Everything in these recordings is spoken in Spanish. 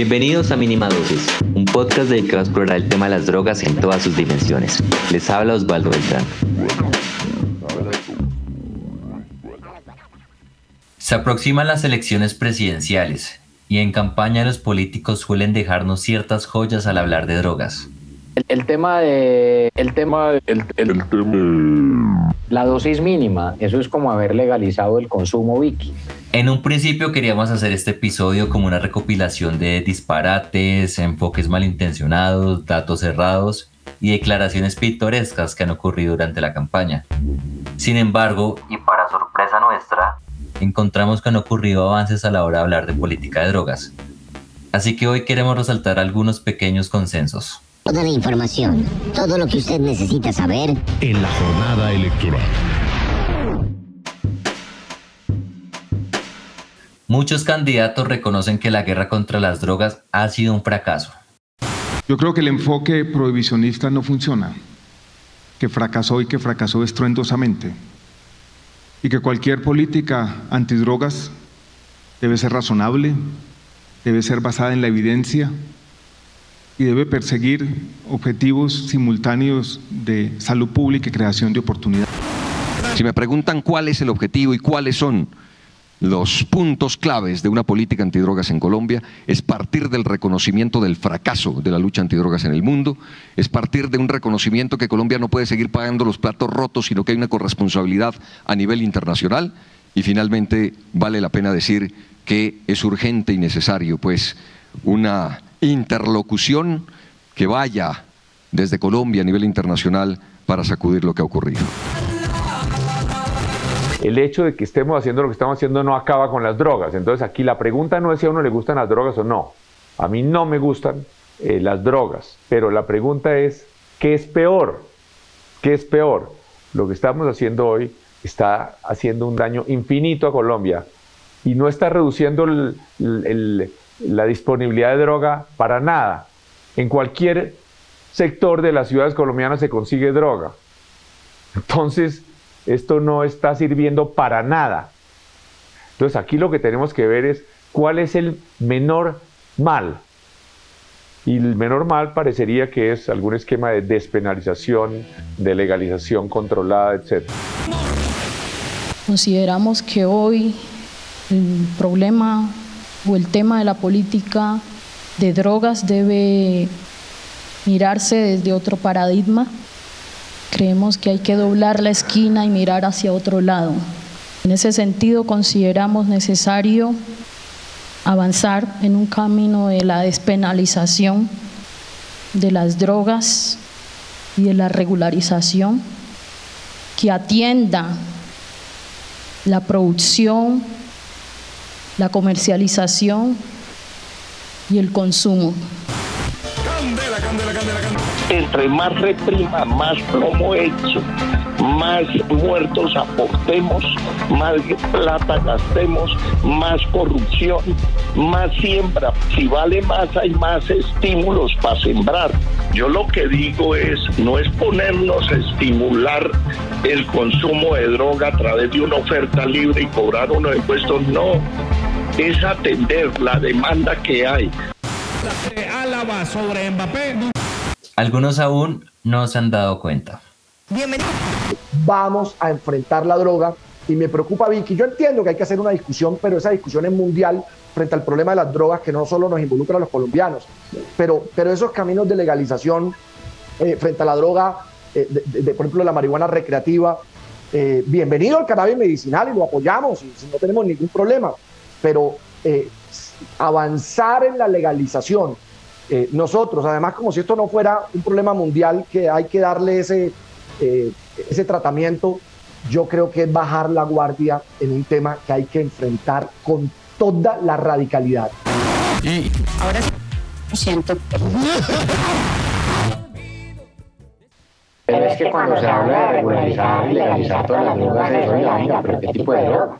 Bienvenidos a Mínima Dosis, un podcast dedicado a explorar el tema de las drogas en todas sus dimensiones. Les habla Osvaldo Beltrán. Se aproximan las elecciones presidenciales y en campaña los políticos suelen dejarnos ciertas joyas al hablar de drogas. El, tema de. El tema. el, la dosis mínima, eso es como haber legalizado el consumo Vicky. En un principio queríamos hacer este episodio como una recopilación de disparates, enfoques malintencionados, datos cerrados y declaraciones pintorescas que han ocurrido durante la campaña. Sin embargo, y para sorpresa nuestra, encontramos que han ocurrido avances a la hora de hablar de política de drogas. Así que hoy queremos resaltar algunos pequeños consensos. Toda la información, todo lo que usted necesita saber en la jornada electoral. Muchos candidatos reconocen que la guerra contra las drogas ha sido un fracaso. Yo creo que el enfoque prohibicionista no funciona, que fracasó y que fracasó estruendosamente, y que cualquier política antidrogas debe ser razonable, debe ser basada en la evidencia, y debe perseguir objetivos simultáneos de salud pública y creación de oportunidades. Si me preguntan cuál es el objetivo y cuáles son los puntos claves de una política antidrogas en Colombia es partir del reconocimiento del fracaso de la lucha antidrogas en el mundo, es partir de un reconocimiento que Colombia no puede seguir pagando los platos rotos, sino que hay una corresponsabilidad a nivel internacional y finalmente vale la pena decir que es urgente y necesario pues una interlocución que vaya desde Colombia a nivel internacional para sacudir lo que ha ocurrido. El hecho de que estemos haciendo lo que estamos haciendo no acaba con las drogas. Entonces aquí la pregunta no es si a uno le gustan las drogas o no. A mí no me gustan eh, las drogas, pero la pregunta es, ¿qué es peor? ¿Qué es peor? Lo que estamos haciendo hoy está haciendo un daño infinito a Colombia y no está reduciendo la disponibilidad de droga para nada. En cualquier sector de las ciudades colombianas se consigue droga. Entonces, esto no está sirviendo para nada. Entonces, aquí lo que tenemos que ver es cuál es el menor mal. Y el menor mal parecería que es algún esquema de despenalización, de legalización controlada, etc. Consideramos que hoy el problema o el tema de la política de drogas debe mirarse desde otro paradigma. Creemos que hay que doblar la esquina y mirar hacia otro lado. En ese sentido, consideramos necesario avanzar en un camino de la despenalización de las drogas y de la regularización que atienda la producción, la comercialización y el consumo. Entre más reprima, más plomo hecho, más muertos aportemos, más plata gastemos, más corrupción, más siembra. Si vale más, hay más estímulos para sembrar. Yo lo que digo es, no es ponernos a estimular el consumo de droga a través de una oferta libre y cobrar unos impuestos, no es atender la demanda que hay. sobre Algunos aún no se han dado cuenta. Bienvenido. Vamos a enfrentar la droga y me preocupa Vicky. Yo entiendo que hay que hacer una discusión, pero esa discusión es mundial frente al problema de las drogas que no solo nos involucra a los colombianos, pero, pero esos caminos de legalización eh, frente a la droga, eh, de, por ejemplo la marihuana recreativa, eh, bienvenido al cannabis medicinal y lo apoyamos y no tenemos ningún problema pero eh, avanzar en la legalización, eh, nosotros, además como si esto no fuera un problema mundial que hay que darle ese, eh, ese tratamiento, yo creo que es bajar la guardia en un tema que hay que enfrentar con toda la radicalidad. Y ahora siento. Pero es que cuando se habla de regularizar y legalizar todas las drogas, eso es pero ¿qué tipo de droga?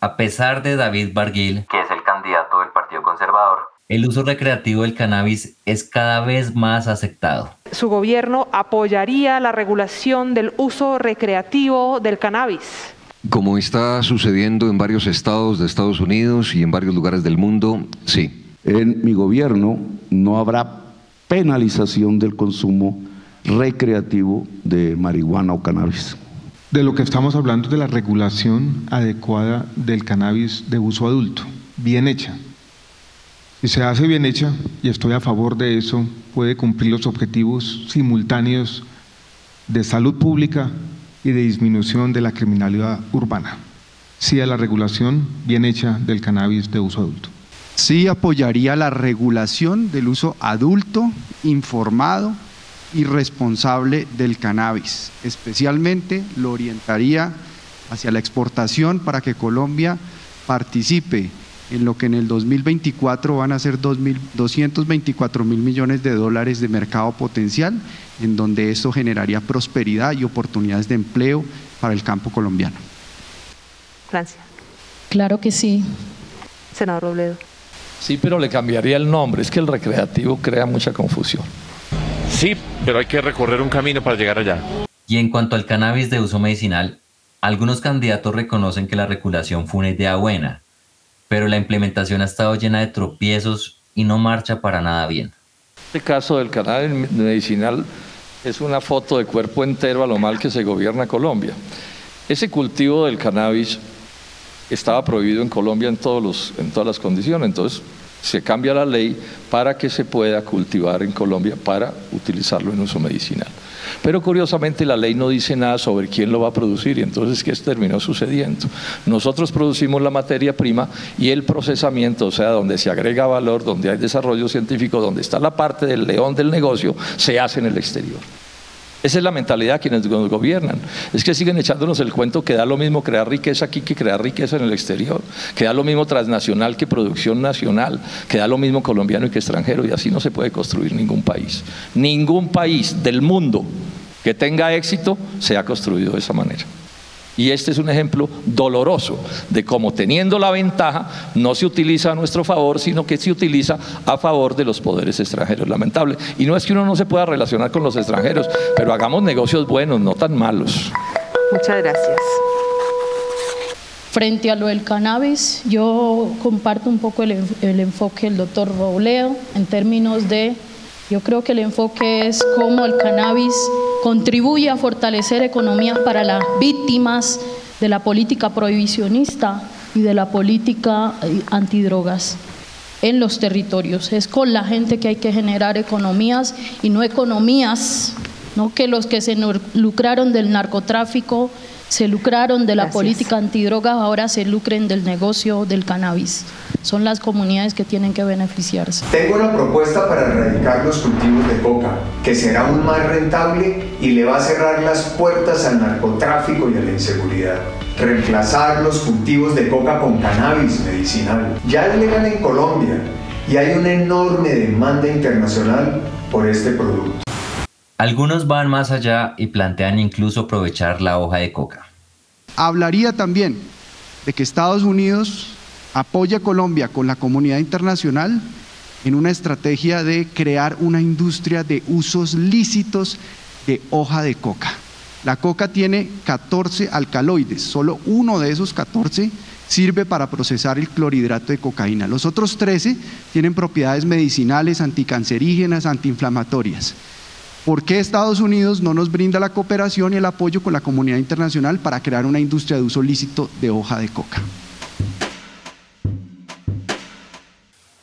A pesar de David Barguil, que es el candidato del Partido Conservador, el uso recreativo del cannabis es cada vez más aceptado. Su gobierno apoyaría la regulación del uso recreativo del cannabis. Como está sucediendo en varios estados de Estados Unidos y en varios lugares del mundo, sí. En mi gobierno no habrá penalización del consumo recreativo de marihuana o cannabis. De lo que estamos hablando es de la regulación adecuada del cannabis de uso adulto, bien hecha. Si se hace bien hecha, y estoy a favor de eso, puede cumplir los objetivos simultáneos de salud pública y de disminución de la criminalidad urbana. Sí a la regulación bien hecha del cannabis de uso adulto. Sí apoyaría la regulación del uso adulto, informado y responsable del cannabis. Especialmente lo orientaría hacia la exportación para que Colombia participe en lo que en el 2024 van a ser 224 mil millones de dólares de mercado potencial, en donde eso generaría prosperidad y oportunidades de empleo para el campo colombiano. Francia. Claro que sí. Senador Robledo. Sí, pero le cambiaría el nombre, es que el recreativo crea mucha confusión. Sí, pero hay que recorrer un camino para llegar allá. Y en cuanto al cannabis de uso medicinal, algunos candidatos reconocen que la regulación fue una idea buena, pero la implementación ha estado llena de tropiezos y no marcha para nada bien. Este caso del cannabis medicinal es una foto de cuerpo entero a lo mal que se gobierna Colombia. Ese cultivo del cannabis estaba prohibido en Colombia en, todos los, en todas las condiciones, entonces se cambia la ley para que se pueda cultivar en Colombia para utilizarlo en uso medicinal. Pero curiosamente la ley no dice nada sobre quién lo va a producir y entonces ¿qué terminó sucediendo? Nosotros producimos la materia prima y el procesamiento, o sea, donde se agrega valor, donde hay desarrollo científico, donde está la parte del león del negocio, se hace en el exterior. Esa es la mentalidad de quienes nos gobiernan. Es que siguen echándonos el cuento que da lo mismo crear riqueza aquí que crear riqueza en el exterior, que da lo mismo transnacional que producción nacional, que da lo mismo colombiano y que extranjero, y así no se puede construir ningún país. Ningún país del mundo que tenga éxito se ha construido de esa manera. Y este es un ejemplo doloroso de cómo teniendo la ventaja no se utiliza a nuestro favor, sino que se utiliza a favor de los poderes extranjeros. Lamentable. Y no es que uno no se pueda relacionar con los extranjeros, pero hagamos negocios buenos, no tan malos. Muchas gracias. Frente a lo del cannabis, yo comparto un poco el, el enfoque del doctor Robledo en términos de, yo creo que el enfoque es cómo el cannabis contribuye a fortalecer economías para las víctimas de la política prohibicionista y de la política eh, antidrogas en los territorios. Es con la gente que hay que generar economías y no economías, no que los que se lucraron del narcotráfico se lucraron de la política antidrogas, ahora se lucren del negocio del cannabis. Son las comunidades que tienen que beneficiarse. Tengo una propuesta para erradicar los cultivos de coca, que será aún más rentable y le va a cerrar las puertas al narcotráfico y a la inseguridad. Reemplazar los cultivos de coca con cannabis medicinal. Ya es legal en Colombia y hay una enorme demanda internacional por este producto. Algunos van más allá y plantean incluso aprovechar la hoja de coca. Hablaría también de que Estados Unidos apoya a Colombia con la comunidad internacional en una estrategia de crear una industria de usos lícitos de hoja de coca. La coca tiene 14 alcaloides, solo uno de esos 14 sirve para procesar el clorhidrato de cocaína. Los otros 13 tienen propiedades medicinales, anticancerígenas, antiinflamatorias. ¿Por qué Estados Unidos no nos brinda la cooperación y el apoyo con la comunidad internacional para crear una industria de uso lícito de hoja de coca?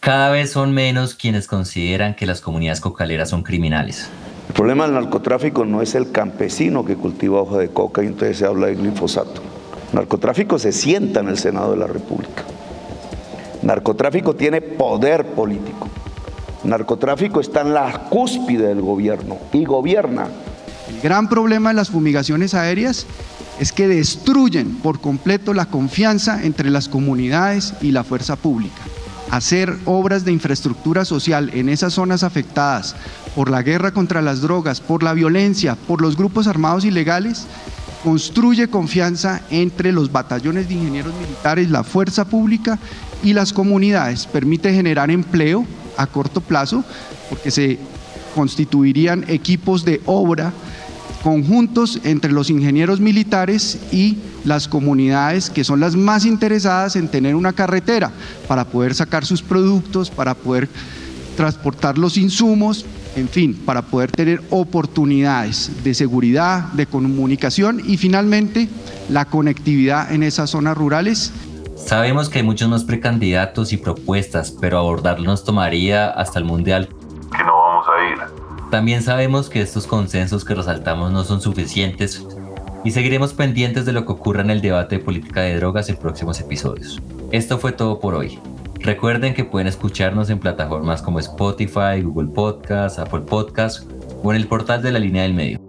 Cada vez son menos quienes consideran que las comunidades cocaleras son criminales. El problema del narcotráfico no es el campesino que cultiva hoja de coca y entonces se habla de glifosato. narcotráfico se sienta en el Senado de la República. narcotráfico tiene poder político narcotráfico está en la cúspide del gobierno y gobierna. El gran problema de las fumigaciones aéreas es que destruyen por completo la confianza entre las comunidades y la fuerza pública. Hacer obras de infraestructura social en esas zonas afectadas por la guerra contra las drogas, por la violencia, por los grupos armados ilegales, construye confianza entre los batallones de ingenieros militares, la fuerza pública y las comunidades, permite generar empleo, a corto plazo, porque se constituirían equipos de obra conjuntos entre los ingenieros militares y las comunidades que son las más interesadas en tener una carretera para poder sacar sus productos, para poder transportar los insumos, en fin, para poder tener oportunidades de seguridad, de comunicación y finalmente la conectividad en esas zonas rurales. Sabemos que hay muchos más precandidatos y propuestas, pero abordarlo nos tomaría hasta el Mundial. También sabemos que estos consensos que resaltamos no son suficientes y seguiremos pendientes de lo que ocurra en el debate de política de drogas en próximos episodios. Esto fue todo por hoy. Recuerden que pueden escucharnos en plataformas como Spotify, Google Podcast, Apple Podcast o en el portal de la línea del medio.